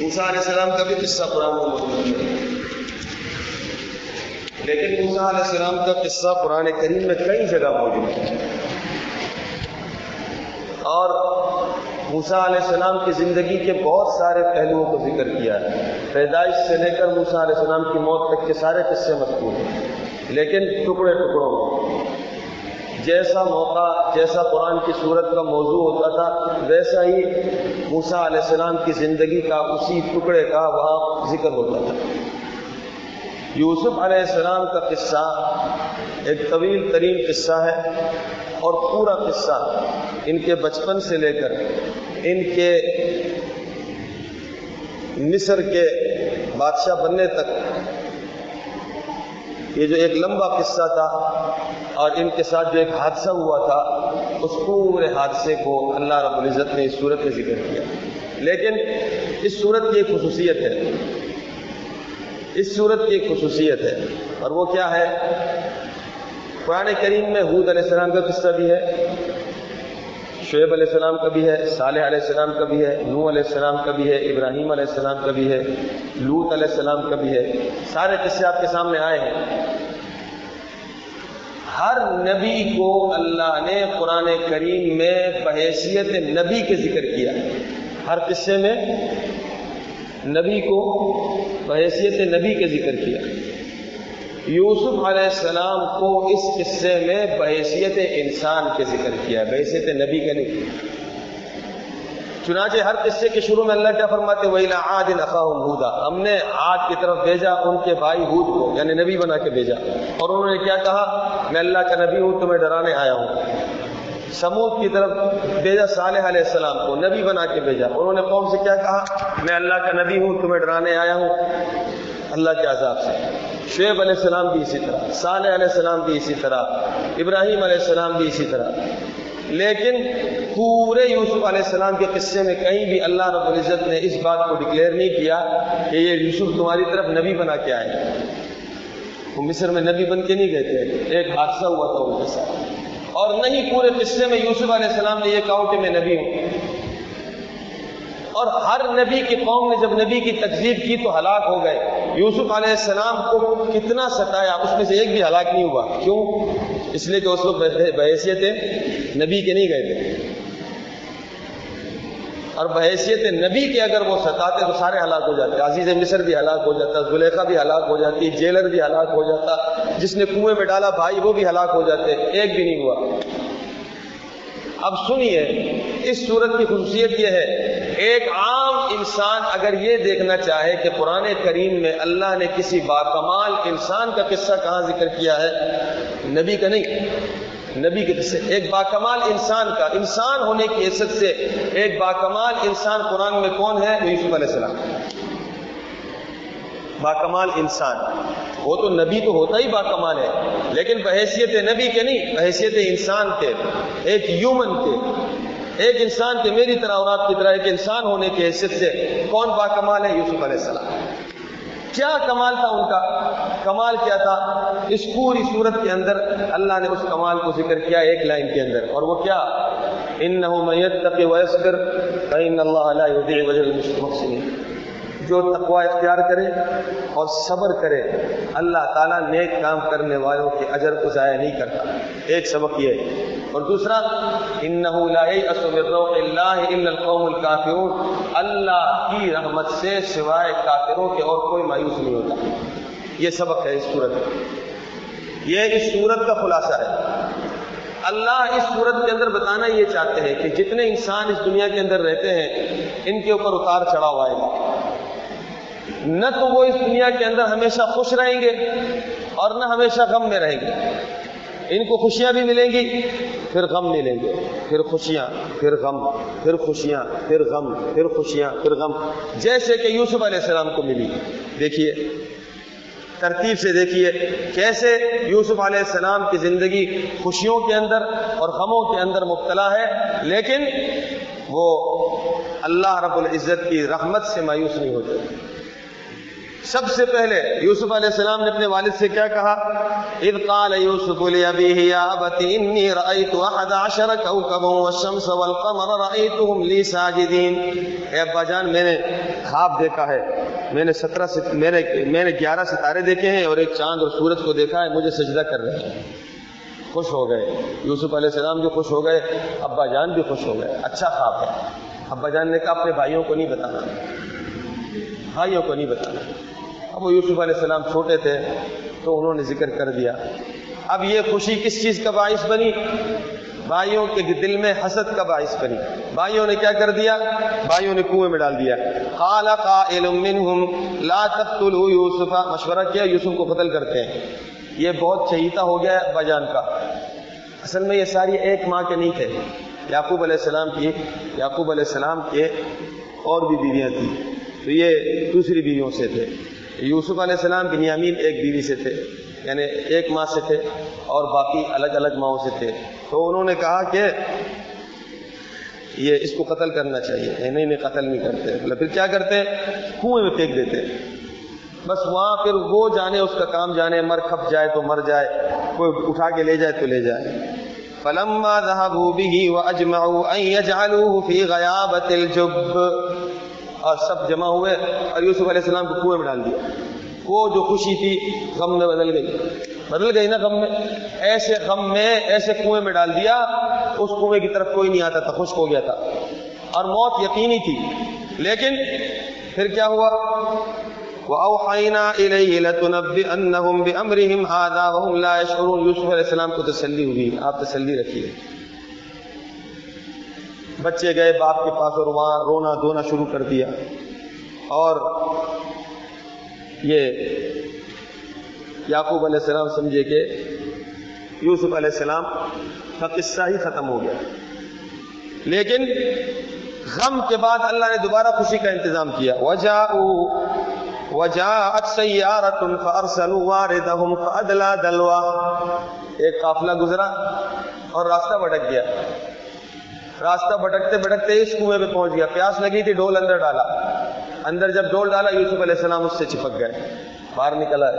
موسیٰ علیہ السلام کا بھی قصہ قرآن میں موجود ہے۔ لیکن موسیٰ علیہ السلام کا قصہ قرآن کریم میں کئی جگہ موجود ہے۔ اور موسیٰ علیہ السلام کی زندگی کے بہت سارے پہلوؤں کو ذکر کیا ہے۔ پیدائش سے لے کر موسیٰ علیہ السلام کی موت تک کے سارے قصے مذکور ہیں۔ لیکن ٹکڑے ٹکڑوں جیسا موقع، جیسا قرآن کی صورت کا موضوع ہوتا تھا، ویسا ہی موسیٰ علیہ السلام کی زندگی کا اسی ٹکڑے کا وہاں ذکر ہوتا تھا۔ یوسف علیہ السلام کا قصہ ایک طویل ترین قصہ ہے اور پورا قصہ ان کے بچپن سے لے کر ان کے مصر کے بادشاہ بننے تک یہ جو ایک لمبا قصہ تھا اور ان کے ساتھ جو ایک حادثہ ہوا تھا، اس پورے حادثے کو اللہ رب العزت نے اس صورت میں ذکر کیا۔ لیکن اس صورت کی ایک خصوصیت ہے۔ اس صورت کی ایک خصوصیت ہے۔ اور وہ کیا ہے؟ قرآن کریم میں حود علیہ السلام کا قصہ بھی ہے۔ شعیب علیہ السلام کا بھی ہے، صالح علیہ السلام کا بھی ہے نو علیہ السلام کا بھی ہے، ابراہیم علیہ السلام کا بھی ہے لوت علیہ السلام کا بھی ہے، سارے قصے آپ کے سامنے آئے ہیں۔ ہر نبی کو اللہ نے قرآن کریم میں بحیثیت نبی کے ذکر کیا۔ ہر قصے میں نبی کو بحیثیت نبی کے ذکر کیا۔ یوسف علیہ السلام کو اس قصے میں بحیثیت انسان کے ذکر کیا، بحیثیت نبی کا نہیں۔ کیا چنانچہ ہر قصے کے شروع میں اللہ کیا فرماتے وہی آج نقاہ ہودا ہم نے آج کی طرف بھیجا، ان کے بھائی ہود کو یعنی نبی بنا کے بھیجا۔ اور انہوں نے کیا کہا، میں اللہ کا نبی ہوں، تمہیں ڈرانے آیا ہوں۔ سمود کی طرف بھیجا، صالح علیہ السلام کو نبی بنا کے بھیجا۔ انہوں نے قوم سے کیا کہا، میں اللہ کا نبی ہوں، تمہیں ڈرانے آیا ہوں۔ اللہ کے عذاب سے۔ شعیب علیہ السلام بھی اسی طرح، صالح علیہ السلام بھی اسی طرح، ابراہیم علیہ السلام بھی اسی طرح۔ لیکن پورے یوسف علیہ السلام کے قصے میں کہیں بھی اللہ رب العزت نے اس بات کو ڈکلیئر نہیں کیا کہ یہ یوسف تمہاری طرف نبی بنا کے آئے وہ مصر میں نبی بن کے نہیں گئے تھے، ایک حادثہ ہوا تھا ان کے ساتھ۔ اور نہیں پورے قصے میں یوسف علیہ السلام نے یہ کہا کہ میں نبی ہوں۔ اور ہر نبی کی قوم نے جب نبی کی تکذیب کی تو ہلاک ہو گئے۔ یوسف علیہ السلام کو کتنا ستایا؟ اس میں سے ایک بھی ہلاک نہیں ہوا۔ کیوں؟ اس لیے کہ اس وقت بحیثیت نبی کے نہیں گئے تھے۔ اور بحیثیت نبی کے اگر وہ ستاتے تو سارے ہلاک ہو جاتے۔ عزیز مصر بھی ہلاک ہو جاتا، زلیخا بھی ہلاک ہو جاتی، جیلر بھی ہلاک ہو جاتا، جس نے کنویں میں ڈالا بھائی وہ بھی ہلاک ہو جاتے۔ ایک بھی نہیں ہوا۔ اب سنیے، اس صورت کی خصوصیت یہ ہے، ایک عام انسان اگر یہ دیکھنا چاہے کہ قرآن کریم میں اللہ نے کسی باکمال انسان کا قصہ کہاں ذکر کیا ہے؟ نبی کا نہیں۔ نبی کے قصے۔ ایک باکمال انسان کا، انسان ہونے کی حیثیت سے ایک باکمال انسان قرآن میں کون ہے؟ یوسف علیہ السلام۔ باکمال انسان۔ وہ تو نبی تو ہوتا ہی باکمال ہے، لیکن بحیثیت نبی کے نہیں، بحیثیت انسان کے، ایک یومن کے۔ ایک انسان کے میری طرح اور آپ کی طرح ایک انسان ہونے کی حیثیت سے کون باکمال ہے یوسف علیہ السلام؟ کیا کمال تھا ان کا؟ کمال کیا تھا؟ اس پوری صورت کے اندر اللہ نے اس کمال کو ذکر کیا ایک لائن کے اندر، اور وہ کیا؟ ان من میت ويصبر فان الله لا يضيع اجر جو تقوی اختیار کرے اور صبر کرے، اللہ تعالیٰ نیک کام کرنے والوں کے اجر کو ضائع نہیں کرتا۔ ایک سبق یہ اور دوسرا القوم اللہ کی رحمت سے سوائے کافروں کے اور کوئی مایوس نہیں ہوتا۔ یہ سبق ہے اس صورت میں۔ یہ اس صورت کا خلاصہ ہے۔ اللہ اس صورت کے اندر بتانا یہ چاہتے ہیں کہ جتنے انسان اس دنیا کے اندر رہتے ہیں، ان کے اوپر اتار چڑھاؤ آئے گا۔ نہ تو وہ اس دنیا کے اندر ہمیشہ خوش رہیں گے اور نہ ہمیشہ غم میں رہیں گے۔ ان کو خوشیاں بھی ملیں گی، پھر غم ملیں گے۔ پھر خوشیاں، پھر غم، پھر خوشیاں، پھر غم، پھر خوشیاں، پھر غم۔ جیسے کہ یوسف علیہ السلام کو ملی۔ دیکھیے، ترتیب سے دیکھیے کیسے یوسف علیہ السلام کی زندگی خوشیوں کے اندر اور غموں کے اندر مبتلا ہے، لیکن وہ اللہ رب العزت کی رحمت سے مایوس نہیں ہوتے سب سے پہلے یوسف علیہ السلام نے اپنے والد سے کیا کہا؟ اذ قال یوسف لابیہ یا ابت انی رأیت احد عشر کوکبا والشمس والقمر رأیتهم لی ساجدین اے ابا جان، میں نے خواب دیکھا ہے۔ میں نے سترہ میں نے میں نے گیارہ ستارے دیکھے ہیں اور ایک چاند اور سورج کو دیکھا ہے۔ مجھے سجدہ کر رہے ہیں۔ خوش ہو گئے۔ یوسف علیہ السلام جو خوش ہو گئے، ابا جان بھی خوش ہو گئے۔ اچھا خواب ہے۔ ابا جان نے کہا، اپنے بھائیوں کو نہیں بتانا۔ بھائیوں کو نہیں بتانا۔ اب وہ یوسف علیہ السلام چھوٹے تھے تو انہوں نے ذکر کر دیا۔ اب یہ خوشی کس چیز کا باعث بنی؟ بھائیوں کے دل میں حسد کا باعث بنی۔ بھائیوں نے کیا کر دیا؟ بھائیوں نے کنویں میں ڈال دیا۔ قال قائل منهم لا تقتلوا یوسف۔ مشورہ کیا، یوسف کو قتل کرتے ہیں۔ یہ بہت چہیتا ہو گیا ہے بجان کا۔ اصل میں یہ ساری ایک ماں کے نہیں تھے۔ یعقوب علیہ السلام کی، یعقوب علیہ السلام کے اور بھی بیویاں تھیں۔ تو یہ دوسری بیویوں سے تھے۔ یوسف علیہ السلام بنیامین ایک بیوی سے تھے یعنی ایک ماں سے تھے اور باقی الگ الگ ماؤں سے تھے۔ تو انہوں نے کہا کہ یہ اس کو قتل کرنا چاہیے، نہیں نہیں قتل نہیں کرتے۔ مطلب پھر کیا کرتے؟ کنویں میں پھینک دیتے۔ بس وہاں پھر وہ جانے، اس کا کام جانے، مر کھپ جائے تو مر جائے، کوئی اٹھا کے لے جائے تو لے جائے۔ فلما ذهبوا به واجمعوا ان يجعلوه في غيابه الجب۔ اور سب جمع ہوئے اور یوسف علیہ السلام کو کنویں میں ڈال دیا۔ وہ جو خوشی تھی، غم میں بدل گئی۔ بدل گئی نا غم میں؟ ایسے غم میں، ایسے کنویں میں ڈال دیا، اس کنویں کی طرف کوئی نہیں آتا تھا، خشک ہو گیا تھا۔ اور موت یقینی تھی۔ لیکن پھر کیا ہوا؟ وَأَوْحَيْنَا إِلَيْهِ لَتُنَبِّئَنَّهُمْ بِأَمْرِهِمْ هَذَا وَهُمْ لَا يَشْعُرُونَ۔ یوسف علیہ السلام کو تسلی ہوئی۔ آپ تسلی رکھیے۔ بچے گئے، باپ کے پاس اور وہاں رونا دھونا شروع کر دیا۔ اور یہ یعقوب علیہ السلام سمجھے کہ یوسف علیہ السلام کا قصہ ہی ختم ہو گیا۔ لیکن غم کے بعد اللہ نے دوبارہ خوشی کا انتظام کیا۔ وجاءوا وجاءت سیارت فارسلوا واردهم دلوا۔ ایک قافلہ گزرا اور راستہ بھٹک گیا۔ راستہ بھٹکتے بھٹکتے اس کنویں پہ پہنچ گیا۔ پیاس لگی تھی ڈول اندر ڈالا۔ اندر جب ڈول ڈالا، یوسف علیہ السلام اس سے چپک گئے۔ باہر نکلا۔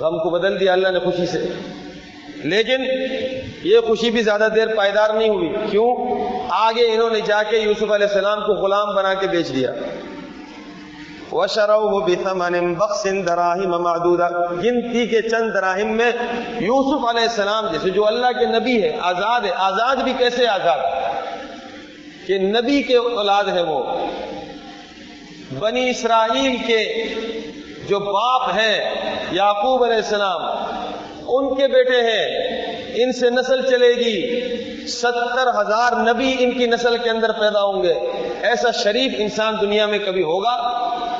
غم کو بدل دیا، اللہ نے خوشی سے۔ لیکن یہ خوشی بھی زیادہ دیر پائیدار نہیں ہوئی۔ کیوں؟ آگے انہوں نے جا کے یوسف علیہ السلام کو غلام بنا کے بیچ دیا۔ گنتی کے چند دراہم میں یوسف علیہ السلام، جیسے جو اللہ کے نبی ہے، آزاد ہے۔ آزاد بھی کیسے آزاد؟ کہ نبی کے اولاد ہے وہ۔ بنی اسرائیل کے جو باپ ہیں، یعقوب علیہ السلام، ان کے بیٹے ہیں، ان سے نسل چلے گی۔ ستر ہزار نبی ان کی نسل کے اندر پیدا ہوں گے۔ ایسا شریف انسان دنیا میں کبھی ہوگا؟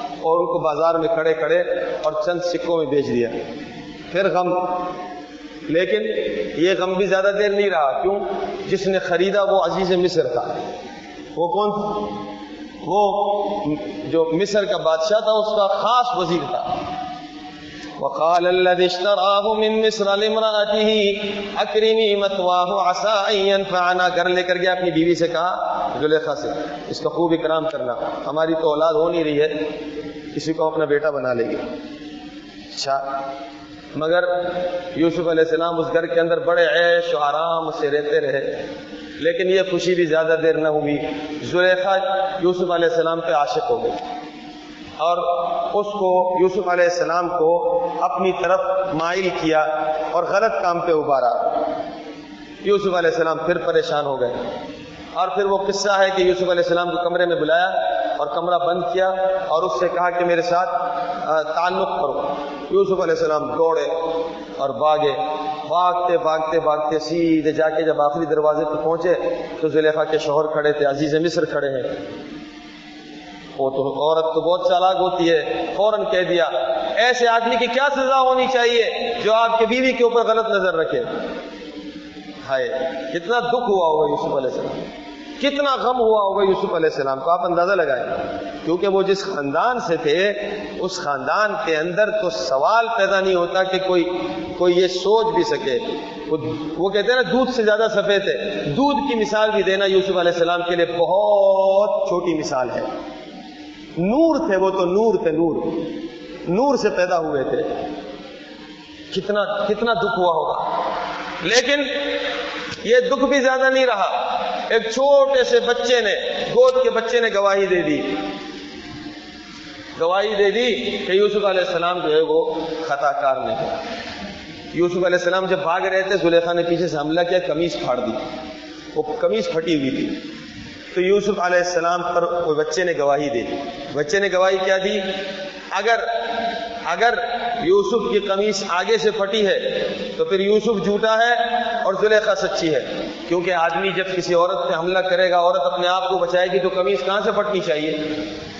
اور ان کو بازار میں کھڑے کھڑے اور چند سکوں میں بیچ دیا۔ پھر غم۔ لیکن یہ غم بھی زیادہ دیر نہیں رہا۔ کیوں؟ جس نے خریدا وہ عزیز مصر تھا۔ وہ کون؟ وہ جو مصر کا بادشاہ تھا، اس کا خاص وزیر تھا۔ وقال الذي اشتراه من مصر لامراته اكرمي مثواه، عسى ان ينفعنا۔ گھر لے کر گیا، اپنی بیوی سے کہا، زلیخا سے، اس کا خوب اکرام کرنا۔ ہماری تو اولاد ہو نہیں رہی ہے، کسی کو اپنا بیٹا بنا لے گی۔ اچھا مگر یوسف علیہ السلام اس گھر کے اندر بڑے عیش و آرام سے رہتے رہے۔ لیکن یہ خوشی بھی زیادہ دیر نہ ہوئی زلیخا یوسف علیہ السلام پہ عاشق ہو گئی اور اس کو یوسف علیہ السلام کو اپنی طرف مائل کیا اور غلط کام پہ ابارا یوسف علیہ السلام پھر پریشان ہو گئے۔ اور پھر وہ قصہ ہے کہ یوسف علیہ السلام کو کمرے میں بلایا اور کمرہ بند کیا اور اس سے کہا کہ میرے ساتھ تعلق کرو۔ یوسف علیہ السلام دوڑے۔ اور بھاگے، بھاگتے بھاگتے بھاگتے سیدھے جا کے جب آخری دروازے پہ پہنچے تو زلیفا کے شوہر کھڑے تھے، عزیز مصر کھڑے ہیں۔ وہ تو عورت تو بہت چالاک ہوتی ہے، فوراً کہہ دیا، ایسے آدمی کی کیا سزا ہونی چاہیے جو آپ کے بیوی کے اوپر غلط نظر رکھے؟ ہائے، کتنا دکھ ہوا ہوگا یوسف علیہ السلام۔ کتنا غم ہوا ہوگا یوسف علیہ السلام کو، آپ اندازہ لگائیں۔ کیونکہ وہ جس خاندان سے تھے، اس خاندان کے اندر تو سوال پیدا نہیں ہوتا کہ کوئی کوئی یہ سوچ بھی سکے۔ وہ کہتے ہیں نا، دودھ سے زیادہ سفید ہے۔ دودھ کی مثال بھی دینا یوسف علیہ السلام کے لیے بہت چھوٹی مثال ہے۔ نور تھے وہ تو نور تھے، نور۔ نور سے پیدا ہوئے تھے۔ کتنا کتنا دکھ ہوا ہوگا۔ لیکن یہ دکھ بھی زیادہ نہیں رہا۔ ایک چھوٹے سے بچے نے، گود کے بچے نے گواہی دے دی۔ گواہی دے دی کہ یوسف علیہ السلام جو ہے وہ خطا کار نہیں یوسف علیہ السلام جب بھاگ رہے تھے، زلیخا نے پیچھے سے حملہ کیا کمیز پھاڑ دی۔ وہ کمیز پھٹی ہوئی تھی۔ تو یوسف علیہ السلام پر وہ بچے نے گواہی دے دی۔ بچے نے گواہی کیا دی؟ اگر اگر یوسف کی قمیص آگے سے پھٹی ہے، تو پھر یوسف جھوٹا ہے اور زلیخا سچی ہے۔ کیونکہ آدمی جب کسی عورت پہ حملہ کرے گا، عورت اپنے آپ کو بچائے گی تو قمیص کہاں سے پھٹنی چاہیے؟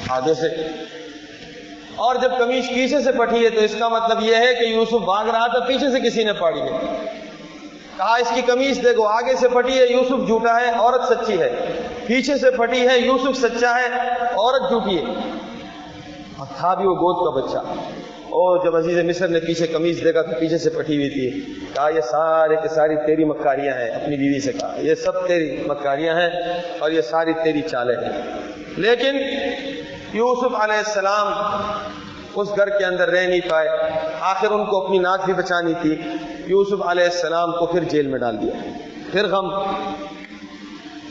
آگے سے۔ اور جب قمیص پیچھے سے پھٹی ہے تو اس کا مطلب یہ ہے کہ یوسف بھاگ رہا تھا، پیچھے سے کسی نے پاڑی ہے۔ کہا، اس کی قمیص دیکھو، آگے سے پھٹی ہے، یوسف جھوٹا ہے، عورت سچی ہے۔ پیچھے سے پھٹی ہے، یوسف سچا ہے، عورت جھوٹی ہے۔ اور تھا بھی وہ گود کا بچہ۔ اور جب عزیز مصر نے پیچھے قمیض دیکھا تو پیچھے سے پھٹی ہوئی تھی، کہا، یہ سارے کے ساری تیری مکاریاں ہیں، اپنی بیوی سے کہا۔ یہ سب تیری مکاریاں ہیں اور یہ ساری تیری چالیں ہیں۔ لیکن یوسف علیہ السلام اس گھر کے اندر رہ نہیں پائے۔ آخر ان کو اپنی ناک بھی بچانی تھی۔ یوسف علیہ السلام کو پھر جیل میں ڈال دیا۔ پھر غم۔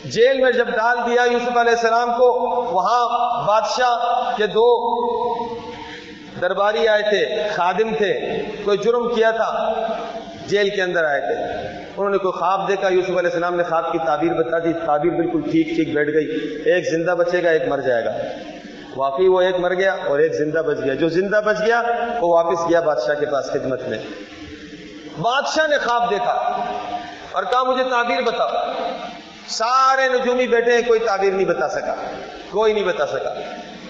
جیل میں جب ڈال دیا یوسف علیہ السلام کو، وہاں بادشاہ کے دو درباری آئے تھے، خادم تھے، کوئی جرم کیا تھا؟ جیل کے اندر آئے تھے۔ انہوں نے کوئی خواب دیکھا؟ یوسف علیہ السلام نے خواب کی تعبیر بتا دی۔ تعبیر بالکل ٹھیک ٹھیک بیٹھ گئی۔ ایک زندہ بچے گا، ایک مر جائے گا۔ واقعی وہ ایک مر گیا اور ایک زندہ بچ گیا۔ جو زندہ بچ گیا، وہ واپس گیا بادشاہ کے پاس خدمت میں۔ بادشاہ نے خواب دیکھا اور کہا، مجھے تعبیر بتا سارے نجومی بیٹھے ہیں کوئی تعبیر نہیں بتا سکا۔ کوئی نہیں بتا سکا۔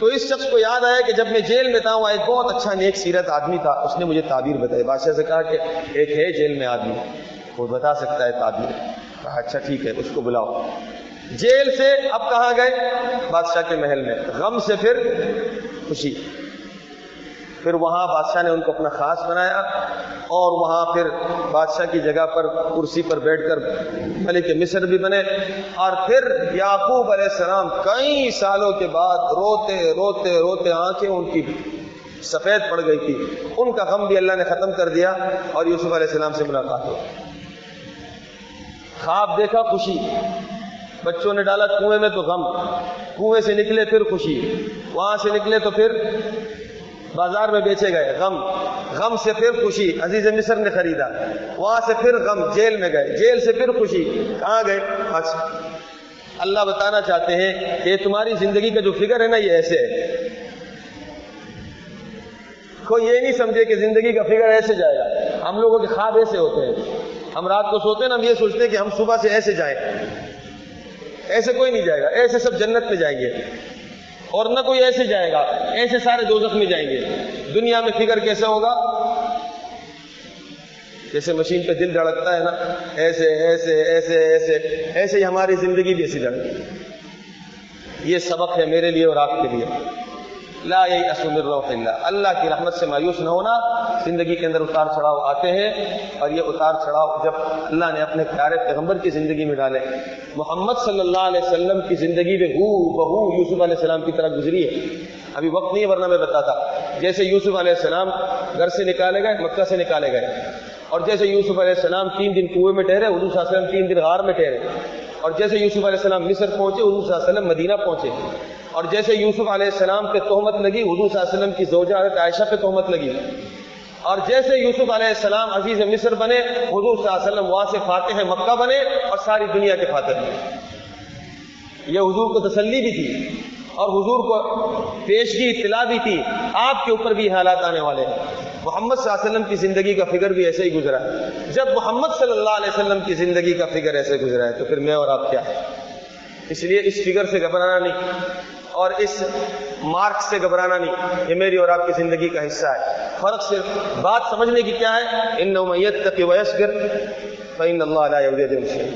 تو اس شخص کو یاد آیا کہ جب میں جیل میں تھا، وہاں ایک بہت اچھا نیک سیرت آدمی تھا۔ اس نے مجھے تعبیر بتائی۔ بادشاہ سے کہا کہ ایک ہے جیل میں آدمی وہ بتا سکتا ہے تعبیر؟ کہا اچھا ٹھیک ہے، اس کو بلاؤ۔ جیل سے اب کہاں گئے؟ بادشاہ کے محل میں۔ غم سے پھر خوشی۔ پھر وہاں بادشاہ نے ان کو اپنا خاص بنایا۔ اور وہاں پھر بادشاہ کی جگہ پر کرسی پر بیٹھ کر ملک مصر بھی بنے اور پھر یعقوب علیہ السلام کئی سالوں کے بعد روتے روتے روتے آنکھیں ان کی سفید پڑ گئی تھی۔ ان کا غم بھی اللہ نے ختم کر دیا اور یوسف علیہ السلام سے ملاقات ہو خواب دیکھا خوشی۔ بچوں نے ڈالا کنویں میں تو غم۔ کنویں سے نکلے پھر خوشی۔ وہاں سے نکلے تو پھر بازار میں بیچے گئے۔ غم۔ غم سے پھر خوشی، عزیز مصر نے خریدا۔ وہاں سے پھر غم، جیل میں گئے۔ جیل سے پھر خوشی۔ کہاں گئے؟ اچھا اللہ بتانا چاہتے ہیں کہ تمہاری زندگی کا جو فکر ہے نا، یہ ایسے ہے۔ کوئی یہ نہیں سمجھے کہ زندگی کا فکر ایسے جائے گا۔ ہم لوگوں کے خواب ایسے ہوتے ہیں۔ ہم رات کو سوتے ہیں نا، ہم یہ سوچتے ہیں کہ ہم صبح سے ایسے جائیں۔ ایسے کوئی نہیں جائے گا۔ ایسے سب جنت میں جائیں گے۔ اور نہ کوئی ایسے جائے گا، ایسے سارے دوزخ میں جائیں گے۔ دنیا میں فکر کیسے ہوگا؟ جیسے مشین پہ دل دھڑکتا ہے نا، ایسے ایسے ایسے ایسے ایسے ہی ہماری زندگی بھی ایسی دھڑکتی یہ سبق ہے میرے لیے اور آپ کے لیے۔ لا اسم اللہ۔ اللہ کی رحمت سے مایوس نہ ہونا زندگی کے اندر اتار چڑھاؤ آتے ہیں اور یہ اتار چڑھاؤ جب اللہ نے اپنے پیارے پیغمبر کی زندگی میں ڈالے، محمد صلی اللہ علیہ وسلم کی زندگی میں ہو بہو یوسف علیہ السلام کی طرح گزری ہے۔ ابھی وقت نہیں ورنہ میں بتاتا۔ جیسے یوسف علیہ السلام گھر سے نکالے گئے، مکہ سے نکالے گئے۔ اور جیسے یوسف علیہ السلام تین دن کنویں میں ٹھہرے حضور صلی اللہ علیہ وسلم تین دن غار میں ٹھہرے اور جیسے یوسف علیہ السلام مصر پہنچے، حضور صلی اللہ علیہ وسلم مدینہ پہنچے۔ اور جیسے یوسف علیہ السلام پہ تہمت لگی، حضور صلی اللہ علیہ وسلم کی زوجہ حضرت عائشہ پہ تہمت لگی۔ اور جیسے یوسف علیہ السلام عزیز مصر بنے، حضور صلی اللہ علیہ وسلم وہاں سے فاتح مکہ بنے اور ساری دنیا کے فاتح بنے یہ حضور کو تسلی بھی تھی اور حضور کو پیشگی، اطلاع بھی تھی۔ آپ کے اوپر بھی حالات آنے والے ہیں۔ محمد صلی اللہ علیہ وسلم کی زندگی کا فکر بھی ایسے ہی گزرا ہے۔ جب محمد صلی اللہ علیہ وسلم کی زندگی کا فکر ایسے گزرا ہے تو پھر میں اور آپ کیا؟ ہے اس لیے اس فکر سے گھبرانا نہیں اور اس مارک سے گھبرانا نہیں۔ یہ میری اور آپ کی زندگی کا حصہ ہے۔ فرق صرف بات سمجھنے کی کیا ہے؟ ان نومیت تک ویسگر فعین اللہ علیہ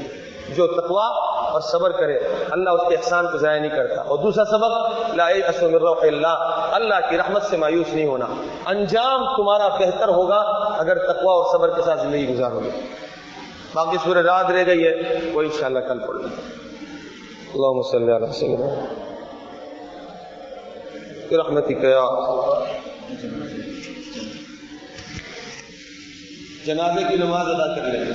جو تقوا اور صبر کرے، اللہ اس کے احسان کو ضائع نہیں کرتا۔ اور دوسرا سبق لا روح اللہ اللہ کی رحمت سے مایوس نہیں ہونا۔ انجام تمہارا بہتر ہوگا اگر تقوا اور صبر کے ساتھ زندگی گزارو گے باقی سورہ رات رہ گئی ہے، وہ انشاءاللہ کل پڑھ لیں۔ اللهم صل على سيدنا برحمتك يا جنازے کی نماز ادا کر لیں